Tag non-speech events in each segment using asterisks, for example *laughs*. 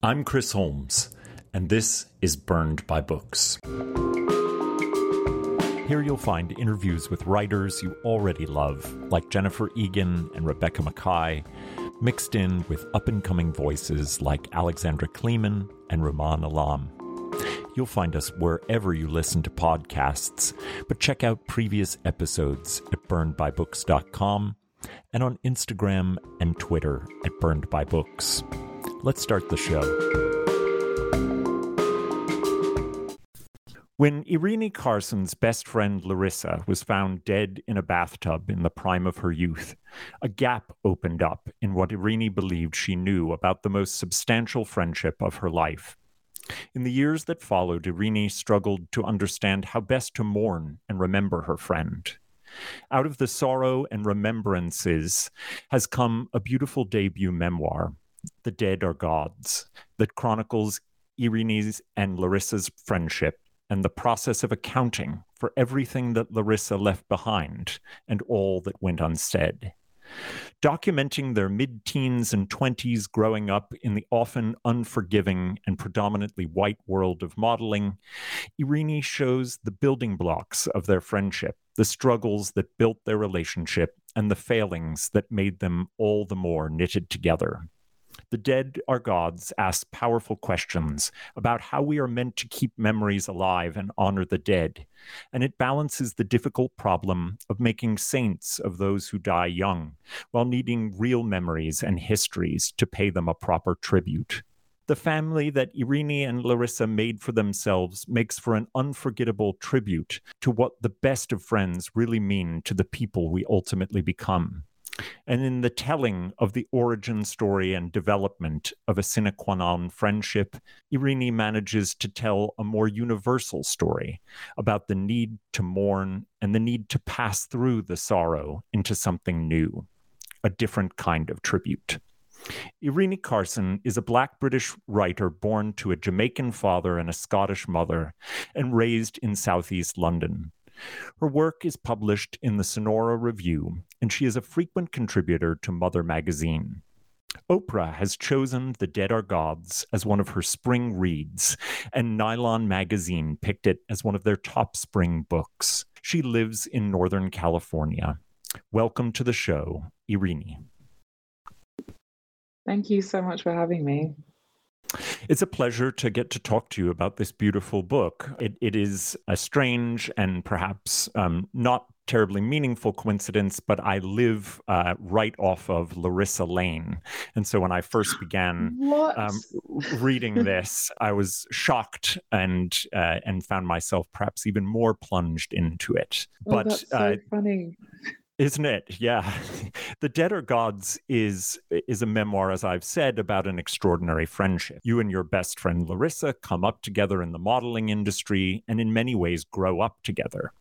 I'm Chris Holmes, and this is Burned by Books. Here you'll find interviews with writers you already love, like Jennifer Egan and Rebecca Makkai, mixed in with up and coming voices like Alexandra Kleeman and Rumaan Alam. You'll find us wherever you listen to podcasts, but check out previous episodes at burnedbybooks.com and on Instagram and Twitter at burnedbybooks. Let's start the show. When Eirinie Carson's best friend Larissa was found dead in a bathtub in the prime of her youth, a gap opened up in what Eirinie believed she knew about the most substantial friendship of her life. In the years that followed, Eirinie struggled to understand how best to mourn and remember her friend. Out of the sorrow and remembrances has come a beautiful debut memoir, the Dead Are Gods, that chronicles Eirinie's and Larissa's friendship and the process of accounting for everything that Larissa left behind and all that went unsaid. Documenting their mid teens and 20s growing up in the often unforgiving and predominantly white world of modeling, Eirinie shows the building blocks of their friendship, the struggles that built their relationship, and the failings that made them all the more knitted together. The Dead Are Gods ask powerful questions about how we are meant to keep memories alive and honor the dead, and it balances the difficult problem of making saints of those who die young, while needing real memories and histories to pay them a proper tribute. The family that Eirinie and Larissa made for themselves makes for an unforgettable tribute to what the best of friends really mean to the people we ultimately become. And in the telling of the origin story and development of a sine qua non friendship, Eirinie manages to tell a more universal story about the need to mourn and the need to pass through the sorrow into something new, a different kind of tribute. Eirinie Carson is a black British writer born to a Jamaican father and a Scottish mother and raised in southeast London. Her work is published in the Sonora Review, and she is a frequent contributor to Mother magazine. Oprah has chosen The Dead Are Gods as one of her spring reads, and Nylon Magazine picked it as one of their top spring books. She lives in Northern California. Welcome to the show, Eirinie. Thank you so much for having me. It's a pleasure to get to talk to you about this beautiful book. It, it is a strange and perhaps um, not terribly meaningful coincidence, but I live uh, right off of Larissa Lane. And so when I first began um, reading this, I was shocked and uh, and found myself perhaps even more plunged into it. Oh, but that's so uh, funny. Isn't it? Yeah. *laughs* the Are Gods is is a memoir, as I've said, about an extraordinary friendship. You and your best friend Larissa come up together in the modeling industry and in many ways grow up together.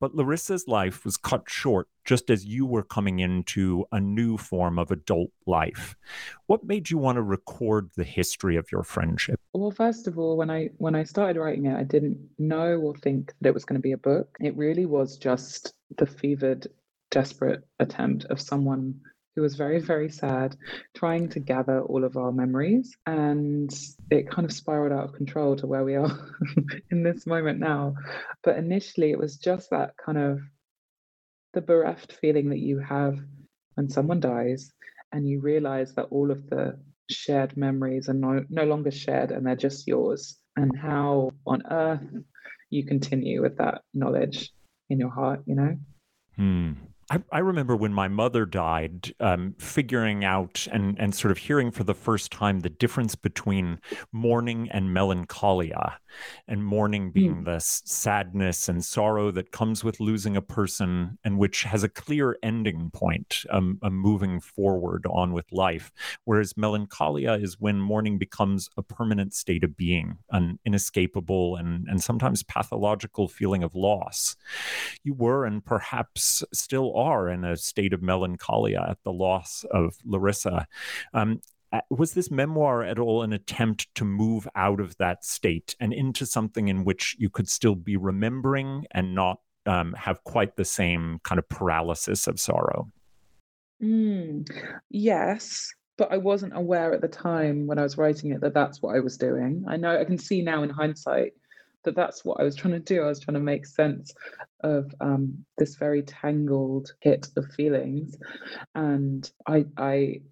But Larissa's life was cut short just as you were coming into a new form of adult life. What made you want to record the history of your friendship? Well, first of all, when I when I started writing it, I didn't know or think that it was going to be a book. It really was just the fevered desperate attempt of someone who was very, very sad, trying to gather all of our memories. And it kind of spiraled out of control to where we are *laughs* in this moment now. But initially, it was just that kind of the bereft feeling that you have when someone dies and you realize that all of the shared memories are no, no longer shared and they're just yours. And how on earth you continue with that knowledge in your heart, you know? Hmm. I, I, remember when my mother died, um, figuring out and, and sort of hearing for the first time the difference between mourning and melancholia. And mourning being mm. the sadness and sorrow that comes with losing a person, and which has a clear ending point, um, a moving forward on with life. Whereas melancholia is when mourning becomes a permanent state of being, an inescapable and, and sometimes pathological feeling of loss. You were and perhaps still are in a state of melancholia at the loss of Larissa. Um, was this memoir at all an attempt to move out of that state and into something in which you could still be remembering and not um, have quite the same kind of paralysis of sorrow? Mm, yes, but I wasn't aware at the time when I was writing it that that's what I was doing. I know I can see now in hindsight that that's what I was trying to do. I was trying to make sense of um, this very tangled hit of feelings, and I I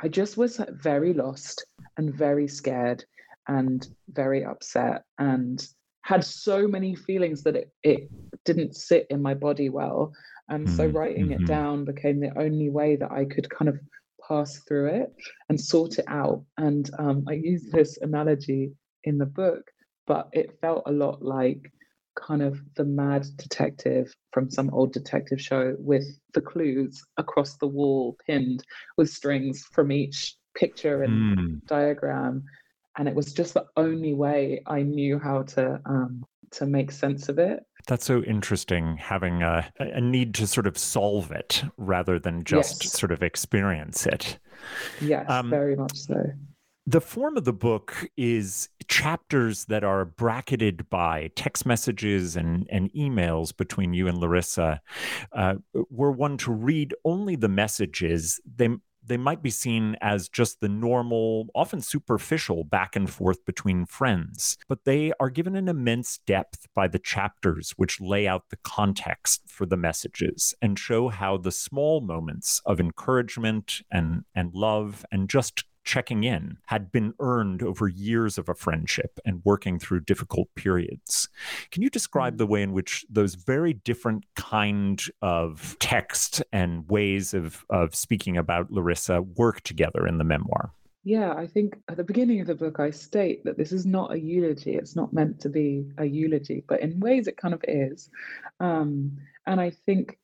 I just was very lost and very scared and very upset and had so many feelings that it, it didn't sit in my body well. And so mm-hmm. writing it mm-hmm. down became the only way that I could kind of pass through it and sort it out. And um, I use this analogy in the book, but it felt a lot like kind of the mad detective from some old detective show with the clues across the wall pinned with strings from each picture and mm. diagram and it was just the only way i knew how to um, to make sense of it that's so interesting having a, a need to sort of solve it rather than just yes. sort of experience it yes um, very much so the form of the book is chapters that are bracketed by text messages and, and emails between you and Larissa. Uh, were one to read only the messages, they they might be seen as just the normal, often superficial back and forth between friends, but they are given an immense depth by the chapters which lay out the context for the messages and show how the small moments of encouragement and, and love and just checking in had been earned over years of a friendship and working through difficult periods. Can you describe the mm. way in which those very different kind of text and ways of, of speaking about Larissa work together in the memoir? Yeah, I think at the beginning of the book, I state that this is not a eulogy. It's not meant to be a eulogy, but in ways it kind of is. Um, and I think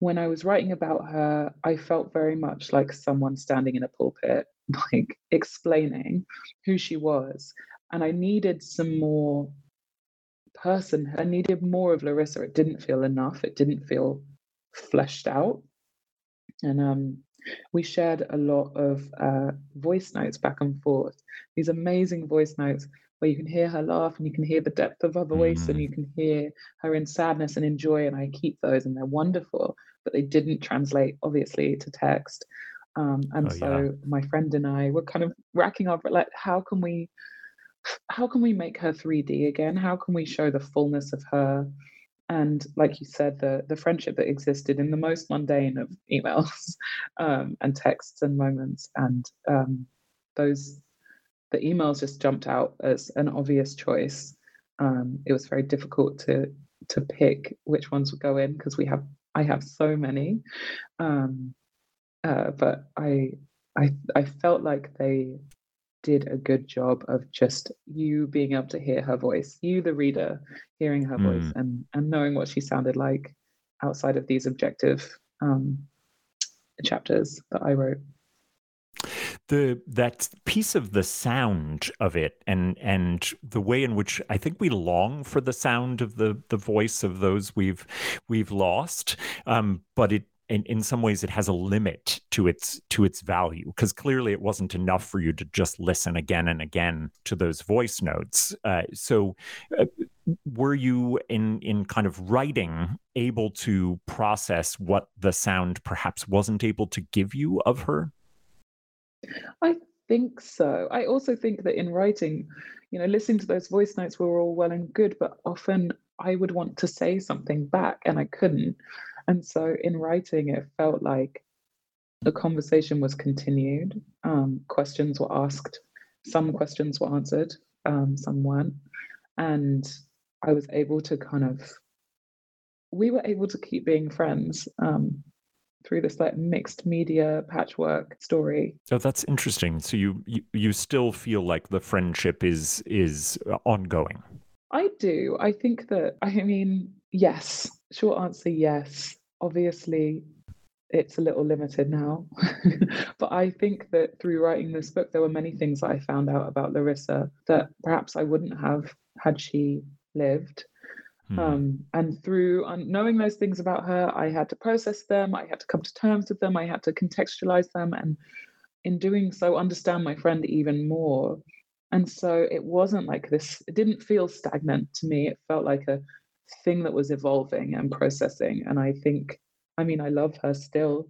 when I was writing about her, I felt very much like someone standing in a pulpit *laughs* like explaining who she was. And I needed some more person. I needed more of Larissa. It didn't feel enough. It didn't feel fleshed out. And um, we shared a lot of uh, voice notes back and forth. These amazing voice notes where you can hear her laugh and you can hear the depth of her voice mm. and you can hear her in sadness and in joy. And I keep those and they're wonderful, but they didn't translate obviously to text. Um, and oh, so yeah. my friend and I were kind of racking up like how can we how can we make her 3D again? How can we show the fullness of her? And like you said, the the friendship that existed in the most mundane of *laughs* emails um, and texts and moments, and um, those the emails just jumped out as an obvious choice. Um, it was very difficult to to pick which ones would go in because we have I have so many. Um, uh, but I, I, I felt like they did a good job of just you being able to hear her voice, you the reader hearing her mm. voice and and knowing what she sounded like outside of these objective um, chapters that I wrote the that piece of the sound of it and and the way in which I think we long for the sound of the the voice of those we've we've lost um, but it in, in some ways it has a limit to its to its value because clearly it wasn't enough for you to just listen again and again to those voice notes. Uh, so uh, were you in in kind of writing able to process what the sound perhaps wasn't able to give you of her? I think so. I also think that in writing you know listening to those voice notes were all well and good but often i would want to say something back and i couldn't and so in writing, it felt like the conversation was continued. Um, questions were asked, some questions were answered, um, some weren't. And I was able to kind of, we were able to keep being friends um, through this like mixed media patchwork story. Oh, that's interesting. So you, you you still feel like the friendship is is ongoing. I do. I think that, I mean, yes. Short answer, yes. Obviously, it's a little limited now. *laughs* but I think that through writing this book, there were many things that I found out about Larissa that perhaps I wouldn't have had she lived. Mm. Um, and through knowing those things about her, I had to process them, I had to come to terms with them, I had to contextualize them, and in doing so, understand my friend even more. And so it wasn't like this, it didn't feel stagnant to me. It felt like a thing that was evolving and processing. And I think, I mean, I love her still.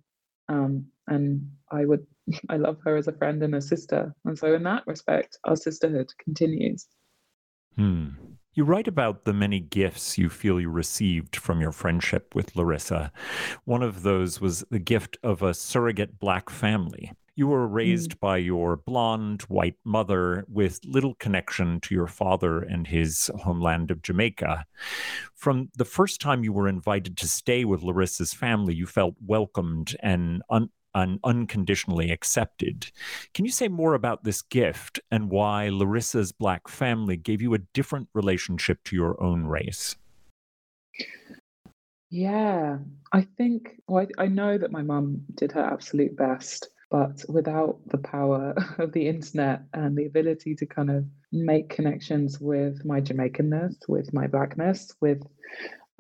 Um, and I would, *laughs* I love her as a friend and a sister. And so, in that respect, our sisterhood continues. Hmm. You write about the many gifts you feel you received from your friendship with Larissa. One of those was the gift of a surrogate black family. You were raised mm. by your blonde, white mother with little connection to your father and his homeland of Jamaica. From the first time you were invited to stay with Larissa's family, you felt welcomed and un- and unconditionally accepted. Can you say more about this gift and why Larissa's Black family gave you a different relationship to your own race? Yeah, I think, well, I, I know that my mum did her absolute best but without the power *laughs* of the internet and the ability to kind of make connections with my Jamaicanness, with my blackness, with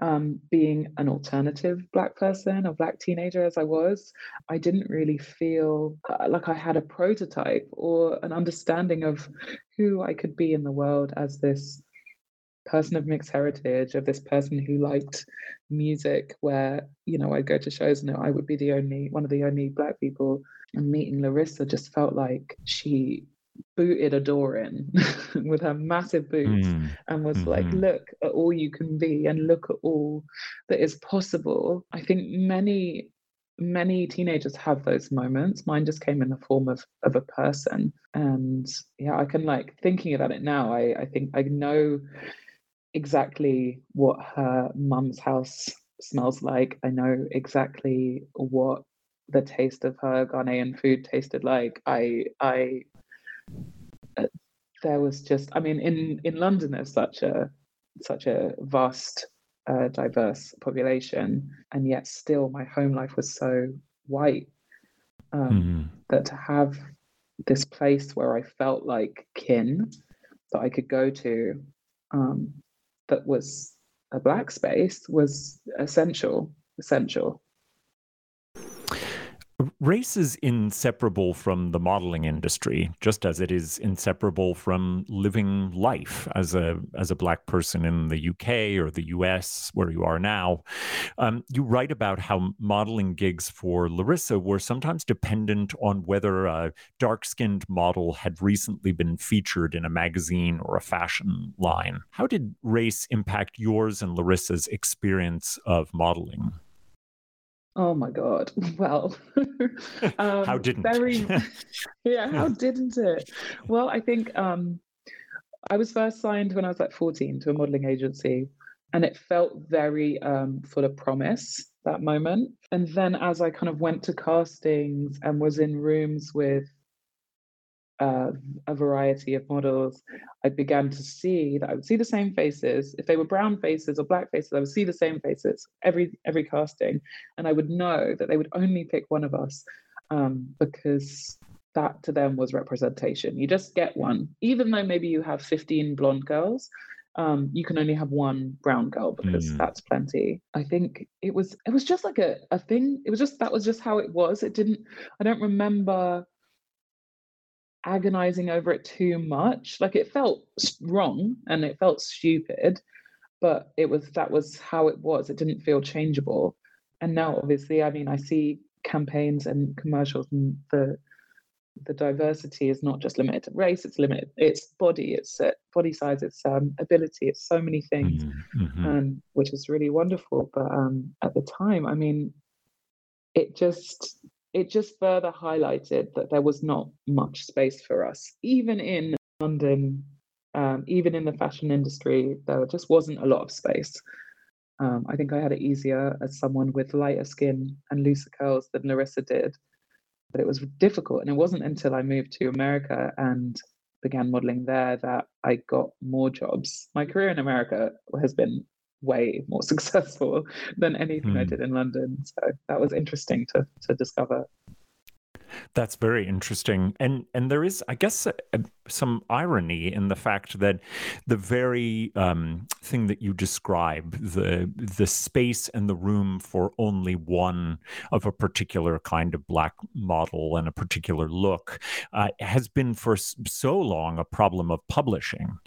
um, being an alternative black person, a black teenager as I was, I didn't really feel uh, like I had a prototype or an understanding of who I could be in the world as this person of mixed heritage, of this person who liked music, where, you know, I'd go to shows and I would be the only one of the only black people. And meeting Larissa just felt like she booted a door in *laughs* with her massive boots mm. and was mm-hmm. like, look at all you can be and look at all that is possible. I think many many teenagers have those moments mine just came in the form of of a person and yeah i can like thinking about it now i i think i know exactly what her mum's house smells like. I know exactly what the taste of her Ghanaian food tasted like. I I uh, there was just I mean in in London there's such a such a vast uh, diverse population and yet still my home life was so white um, mm-hmm. that to have this place where I felt like kin that I could go to um, that was a black space was essential essential Race is inseparable from the modeling industry, just as it is inseparable from living life as a as a black person in the UK or the US, where you are now. Um, you write about how modeling gigs for Larissa were sometimes dependent on whether a dark skinned model had recently been featured in a magazine or a fashion line. How did race impact yours and Larissa's experience of modeling? Oh my god! *laughs* Well, *laughs* um, how didn't? Very, *laughs* yeah, how didn't it? Well, I think um, I was first signed when I was like 14 to a modeling agency, and it felt very um, full of promise that moment. And then as I kind of went to castings and was in rooms with uh, a variety of models, I began to see that I would see the same faces. If they were brown faces or black faces, I would see the same faces every every casting, and I would know that they would only pick one of us um, because that to them was representation. You just get one, even though maybe you have fifteen blonde girls. Um, you can only have one brown girl because mm. that's plenty. I think it was it was just like a, a thing. It was just that was just how it was. It didn't. I don't remember agonizing over it too much. Like it felt wrong and it felt stupid, but it was that was how it was. It didn't feel changeable. And now, obviously, I mean, I see campaigns and commercials, and the the diversity is not just limited to race; it's limited. It's body, it's uh, body size, it's um, ability, it's so many things, mm-hmm. mm-hmm. um, which is really wonderful. But um, at the time, I mean, it just it just further highlighted that there was not much space for us, even in London, um, even in the fashion industry, there just wasn't a lot of space. Um, I think I had it easier as someone with lighter skin and looser curls than Larissa did, but it was difficult. And it wasn't until I moved to America and began modeling there that I got more jobs. My career in America has been way more *laughs* successful than anything mm. I hmm. did in London. So that was interesting to to discover. That's very interesting, and and there is, I guess, a, a, some irony in the fact that the very um, thing that you describe the the space and the room for only one of a particular kind of black model and a particular look uh, has been for so long a problem of publishing,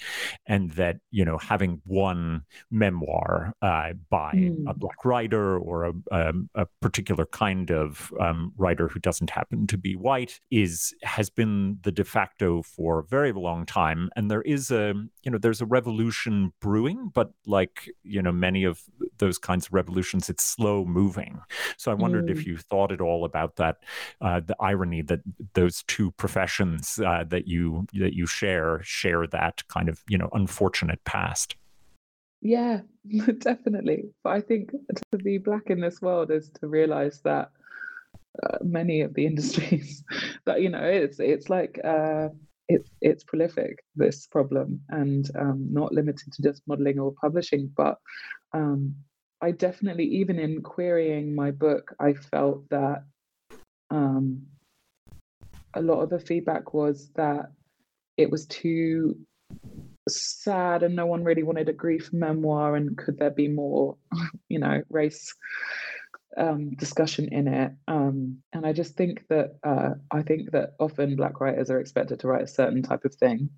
and that you know having one memoir uh, by mm. a black writer or a, a, um, a particular kind of um, writer who doesn't happen to be white is has been the de facto for a very long time. And there is a you know there's a revolution brewing but like you know many of those kinds of revolutions it's slow moving. So i wondered mm. if you thought at all about that uh, the irony that those two professions uh, that you that you share share that kind of you know unfortunate past. Yeah *laughs* definitely. But i think to be black in this world is to realize that uh, many of the *laughs* industries. But you know it's it's like uh, it's it's prolific this problem and um, not limited to just modeling or publishing but um, i definitely even in querying my book i felt that um, a lot of the feedback was that it was too sad and no one really wanted a grief memoir and could there be more *laughs* you know race um, discussion in it. Um, and I just think that uh, I think that often black writers are expected to write a certain type of thing,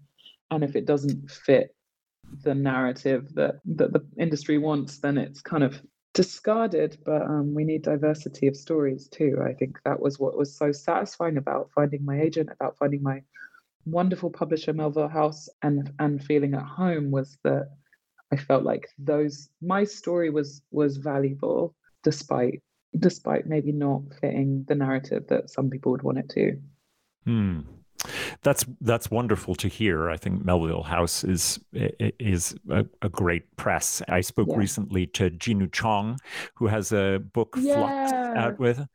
and if it doesn't fit the narrative that that the industry wants, then it's kind of discarded. But um, we need diversity of stories too. I think that was what was so satisfying about finding my agent, about finding my wonderful publisher Melville House, and and feeling at home was that. I felt like those my story was was valuable despite despite maybe not fitting the narrative that some people would want it to. Hmm. That's that's wonderful to hear. I think Melville House is is a, a great press. I spoke yeah. recently to Jinwoo Chong, who has a book yeah. Flux out with,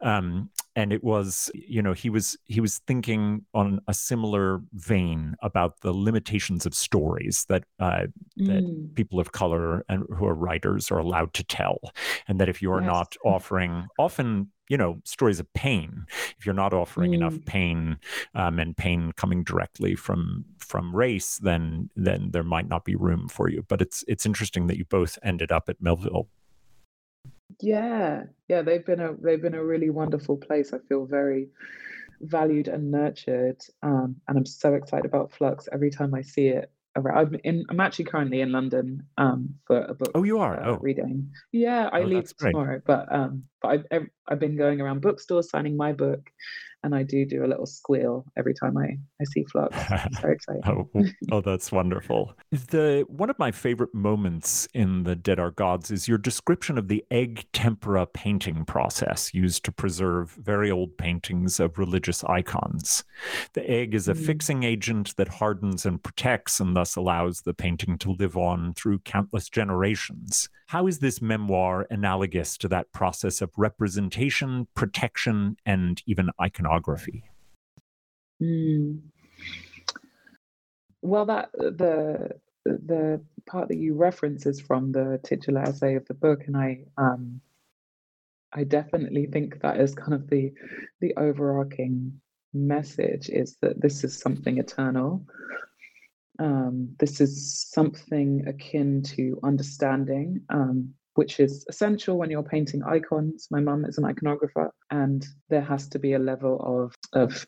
um, and it was you know he was he was thinking on a similar vein about the limitations of stories that uh, that mm. people of color and who are writers are allowed to tell, and that if you are yes. not offering often you know stories of pain if you're not offering mm. enough pain um, and pain coming directly from from race then then there might not be room for you but it's it's interesting that you both ended up at melville yeah yeah they've been a they've been a really wonderful place i feel very valued and nurtured um, and i'm so excited about flux every time i see it around I'm in. I'm actually currently in London um, for a book. Oh, you are. Uh, oh, reading. Yeah, I oh, leave tomorrow, but um, but I've I've been going around bookstores signing my book, and I do do a little squeal every time I, I see Flux. *laughs* Very exciting. oh, oh, that's wonderful. The one of my favorite moments in the Dead Are Gods is your description of the egg tempera painting process used to preserve very old paintings of religious icons. The egg is a mm. fixing agent that hardens and protects, and thus allows the painting to live on through countless generations. How is this memoir analogous to that process of representation, protection, and even iconography? Mm. Well, that the the part that you reference is from the titular essay of the book, and I um, I definitely think that is kind of the the overarching message is that this is something eternal. Um, this is something akin to understanding, um, which is essential when you're painting icons. My mum is an iconographer, and there has to be a level of, of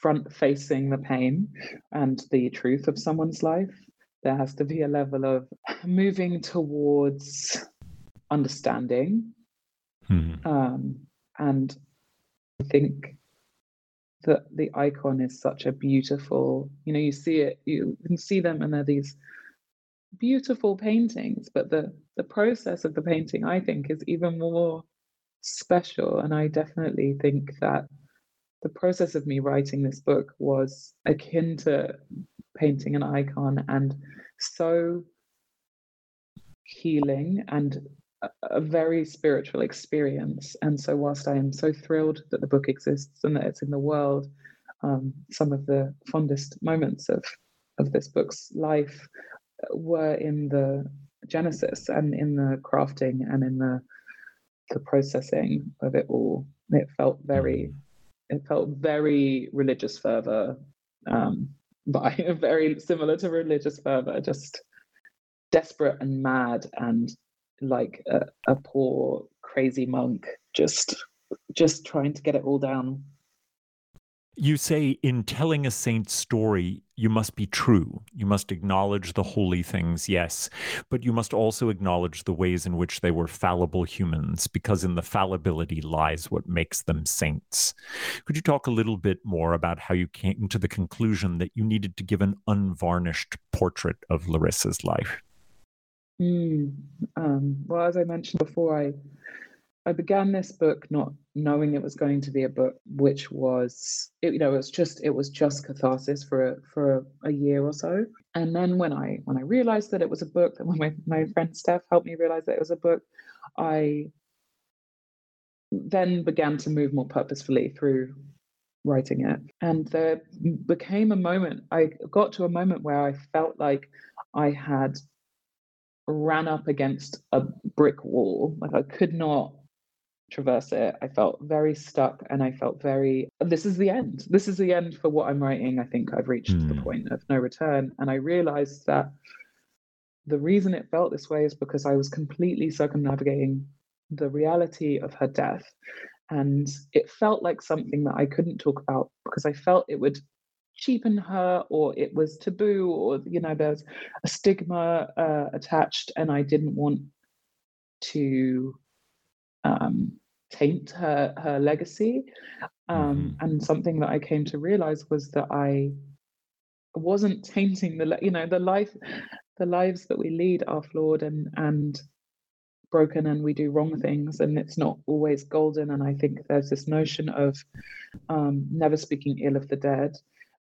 front facing the pain and the truth of someone's life. There has to be a level of moving towards understanding. Mm-hmm. Um, and I think that the icon is such a beautiful you know you see it you can see them and they're these beautiful paintings but the the process of the painting i think is even more special and i definitely think that the process of me writing this book was akin to painting an icon and so healing and a very spiritual experience. And so, whilst I am so thrilled that the book exists and that it's in the world, um, some of the fondest moments of of this book's life were in the genesis and in the crafting and in the the processing of it all. It felt very, it felt very religious fervor, um, *laughs* but very similar to religious fervor, just desperate and mad and like a, a poor crazy monk just just trying to get it all down you say in telling a saint's story, you must be true. You must acknowledge the holy things, yes, but you must also acknowledge the ways in which they were fallible humans, because in the fallibility lies what makes them saints. Could you talk a little bit more about how you came to the conclusion that you needed to give an unvarnished portrait of Larissa's life? Mm, um, well, as I mentioned before, I I began this book not knowing it was going to be a book, which was it, you know it was just it was just catharsis for a, for a, a, year or so. And then when I when I realized that it was a book, and when my, my friend Steph helped me realize that it was a book, I then began to move more purposefully through writing it. And there became a moment, I got to a moment where I felt like I had ran up against a brick wall. Like I could not traverse it. I felt very stuck and I felt very, this is the end. This is the end for what I'm writing. I think I've reached mm. the hmm. point of no return. And I realized that the reason it felt this way is because I was completely circumnavigating the reality of her death. And it felt like something that I couldn't talk about because I felt it would cheapen her or it was taboo or, you know, there's a stigma uh, attached. And I didn't want to um, taint her her legacy. Um, mm-hmm. And something that I came to realize was that I wasn't tainting the you know the life the lives that we lead are flawed and and broken and we do wrong things and it's not always golden and i think there's this notion of um, never speaking ill of the dead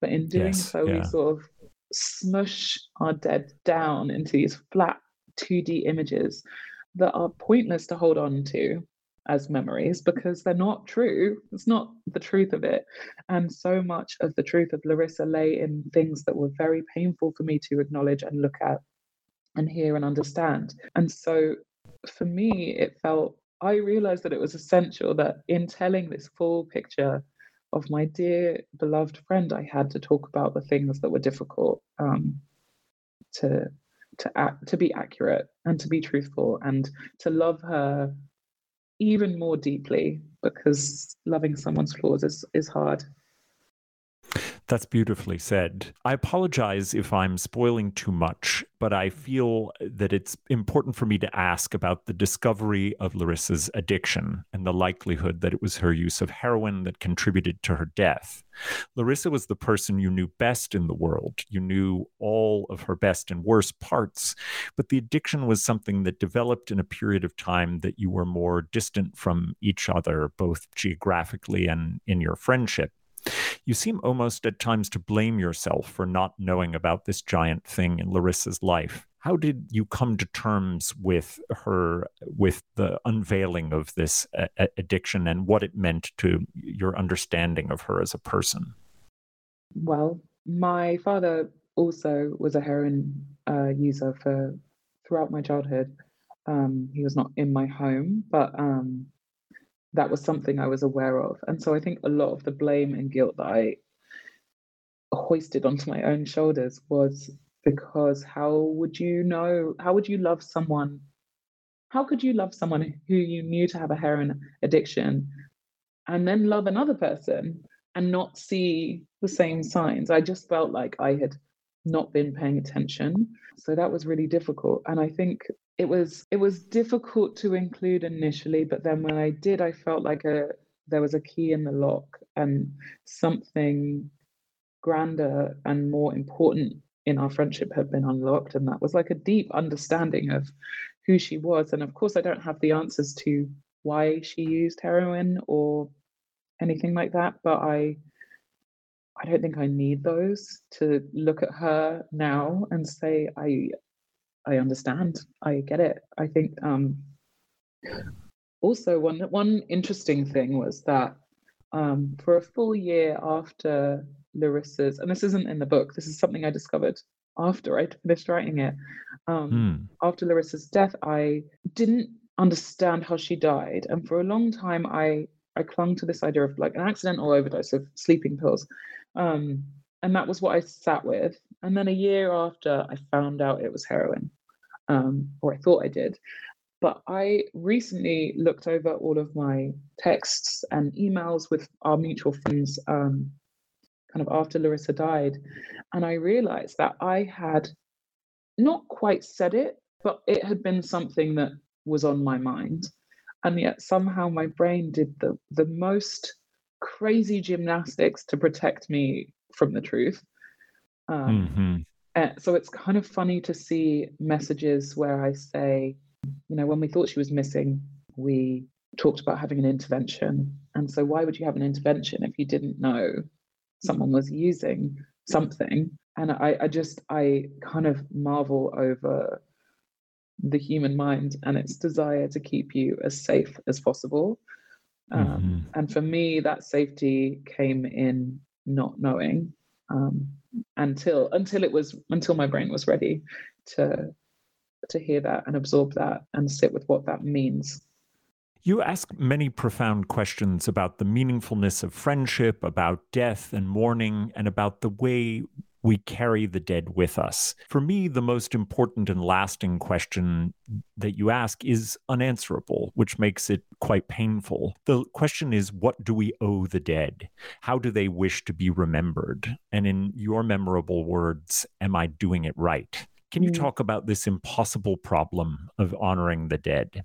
but in doing yes, so yeah. we sort of smush our dead down into these flat 2d images that are pointless to hold on to as memories because they're not true. It's not the truth of it. And so much of the truth of Larissa lay in things that were very painful for me to acknowledge and look at and hear and understand. And so for me, it felt, I realized that it was essential that in telling this full picture of my dear beloved friend, I had to talk about the things that were difficult um, to to act, to be accurate and to be truthful and to love her even more deeply because loving someone's flaws is, is hard. That's beautifully said. I apologize if I'm spoiling too much, but I feel that it's important for me to ask about the discovery of Larissa's addiction and the likelihood that it was her use of heroin that contributed to her death. Larissa was the person you knew best in the world. You knew all of her best and worst parts, but the addiction was something that developed in a period of time that you were more distant from each other, both geographically and in your friendship. You seem almost at times to blame yourself for not knowing about this giant thing in Larissa's life. How did you come to terms with her, with the unveiling of this addiction and what it meant to your understanding of her as a person? Well, my father also was a heroin uh, user for throughout my childhood. Um, he was not in my home, but um, that was something I was aware of. And so I think a lot of the blame and guilt that I hoisted onto my own shoulders was because how would you know, how would you love someone? How could you love someone who you knew to have a heroin addiction and then love another person and not see the same signs? I just felt like I had not been paying attention. So that was really difficult. And I think it was it was difficult to include initially, but then when I did, I felt like a there was a key in the lock and something grander and more important in our friendship had been unlocked. And that was like a deep understanding of who she was. And of course, I don't have the answers to why she used heroin or anything like that, but I I don't think I need those to look at her now and say I I understand. I get it. I think um also one one interesting thing was that um, for a full year after Larissa's, and this isn't in the book, this is something I discovered after I finished writing it. Um, Hmm. After Larissa's death, I didn't understand how she died. And for a long time, I, I clung to this idea of like an accidental overdose of sleeping pills. Um, and that was what I sat with. And then a year after, I found out it was heroin, um, or I thought I did. But I recently looked over all of my texts and emails with our mutual friends, um, kind of after Larissa died. And I realized that I had not quite said it, but it had been something that was on my mind. And yet somehow my brain did the, the most crazy gymnastics to protect me from the truth. Um, Mhm. uh, so it's kind of funny to see messages where I say, you know, when we thought she was missing, we talked about having an intervention. And so, why would you have an intervention if you didn't know someone was using something? And I, I just, I kind of marvel over the human mind and its desire to keep you as safe as possible. Um, Mhm. and for me, that safety came in not knowing um, until until it was until my brain was ready to to hear that and absorb that and sit with what that means. You ask many profound questions about the meaningfulness of friendship, about death and mourning, and about the way we carry the dead with us. For me, the most important and lasting question that you ask is unanswerable, which makes it quite painful. The question is what do we owe the dead? How do they wish to be remembered? And in your memorable words, am I doing it right? Can you Mm. talk about this impossible problem of honoring the dead?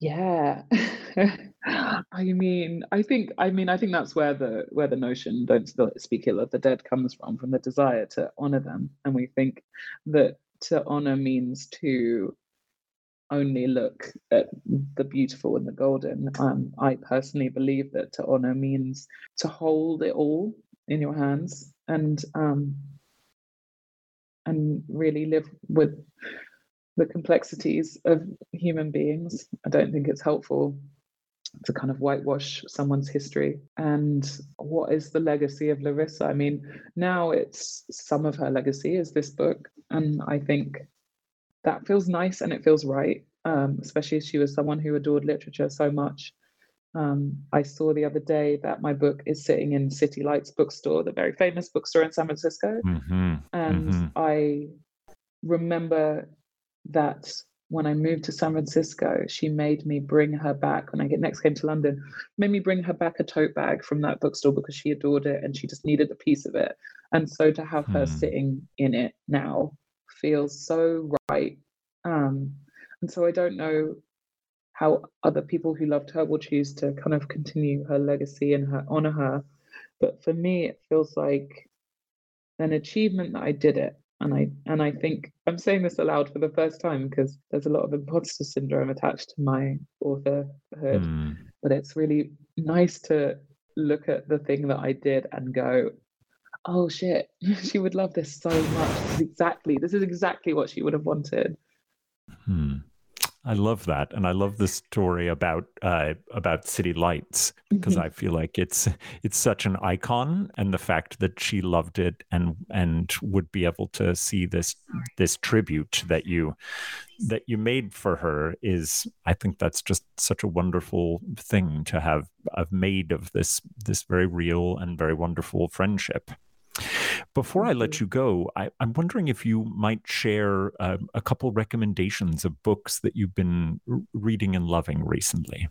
Yeah. *laughs* I mean, I think I mean I think that's where the where the notion don't speak ill of the dead comes from, from the desire to honor them. And we think that to honor means to only look at the beautiful and the golden. Um, I personally believe that to honor means to hold it all in your hands and um, and really live with the complexities of human beings. I don't think it's helpful to kind of whitewash someone's history. And what is the legacy of Larissa? I mean, now it's some of her legacy is this book. And I think that feels nice and it feels right, um, especially as she was someone who adored literature so much. Um, I saw the other day that my book is sitting in City Lights bookstore, the very famous bookstore in San Francisco. hmm And Mhm. I remember that when I moved to San Francisco, she made me bring her back when I get next came to London, made me bring her back a tote bag from that bookstore because she adored it and she just needed a piece of it. And so to have her Hmm. sitting in it now feels so right. Um, and so I don't know how other people who loved her will choose to kind of continue her legacy and her honor her. But for me, it feels like an achievement that I did it. And I and I think I'm saying this aloud for the first time because there's a lot of imposter syndrome attached to my authorhood. Mm. But it's really nice to look at the thing that I did and go, oh shit, *laughs* she would love this so much. This is exactly this is exactly what she would have wanted. Hmm. I love that, and I love the story about uh, about City Lights because Mhm. I feel like it's it's such an icon, and the fact that she loved it and and would be able to see this this tribute that you that you made for her is, I think that's just such a wonderful thing to have have made of this this very real and very wonderful friendship. Before I let you. you go, I, I'm wondering if you might share uh, a couple recommendations of books that you've been reading and loving recently.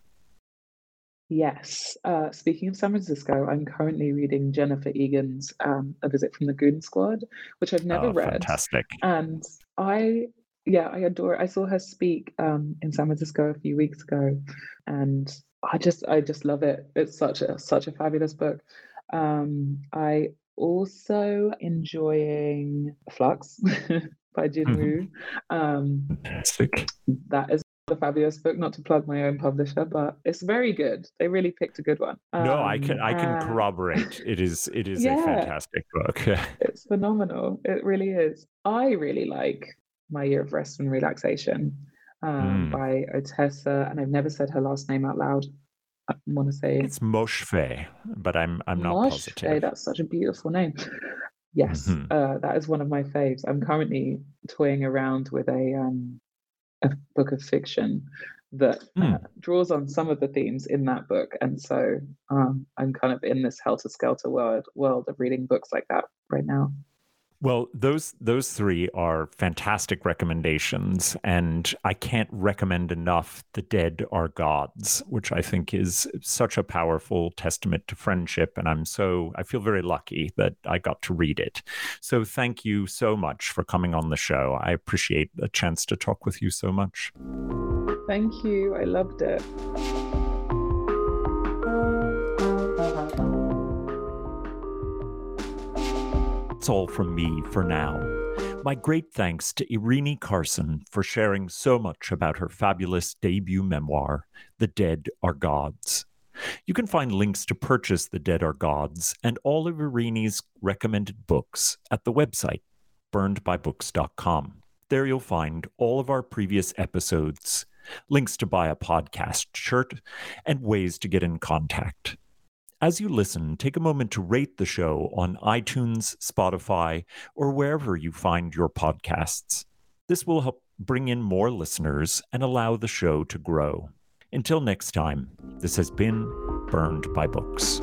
Yes. Uh, speaking of San Francisco, I'm currently reading Jennifer Egan's um, A Visit from the Goon Squad, which I've never Oh, read. Fantastic. And I, yeah, I adore it. I saw her speak um, in San Francisco a few weeks ago, and I just, I just love it. It's such a such a fabulous book. Um, I also enjoying Flux *laughs* by Jin Mhm. Woo. Um, Fantastic. that is a fabulous book. Not to plug my own publisher, but it's very good. They really picked a good one. no, I can Um, I can uh, corroborate. It is it *laughs* is a fantastic book. *laughs* It's phenomenal. It really is. I really like My Year of Rest and Relaxation um, Mm. by Ottessa, and I've never said her last name out loud. I want to say it's Moshfegh, but I'm I'm not Moshfegh, positive. That's such a beautiful name. Yes, Mhm. uh, that is one of my faves. I'm currently toying around with a um, a book of fiction that Hmm. uh, draws on some of the themes in that book, and so um, I'm kind of in this helter skelter world world of reading books like that right now. Well, those those three are fantastic recommendations, and I can't recommend enough "The Dead Are Gods," which I think is such a powerful testament to friendship, and I'm so I feel very lucky that I got to read it. So, thank you so much for coming on the show. I appreciate the chance to talk with you so much. Thank you. I loved it. That's all from me for now. My great thanks to Eirinie Carson for sharing so much about her fabulous debut memoir, The Dead Are Gods. You can find links to purchase The Dead Are Gods and all of Eirinie's recommended books at the website, burnedbybooks.com. There you'll find all of our previous episodes, links to buy a podcast shirt, and ways to get in contact. As you listen, take a moment to rate the show on iTunes, Spotify, or wherever you find your podcasts. This will help bring in more listeners and allow the show to grow. Until next time, this has been Burned by Books.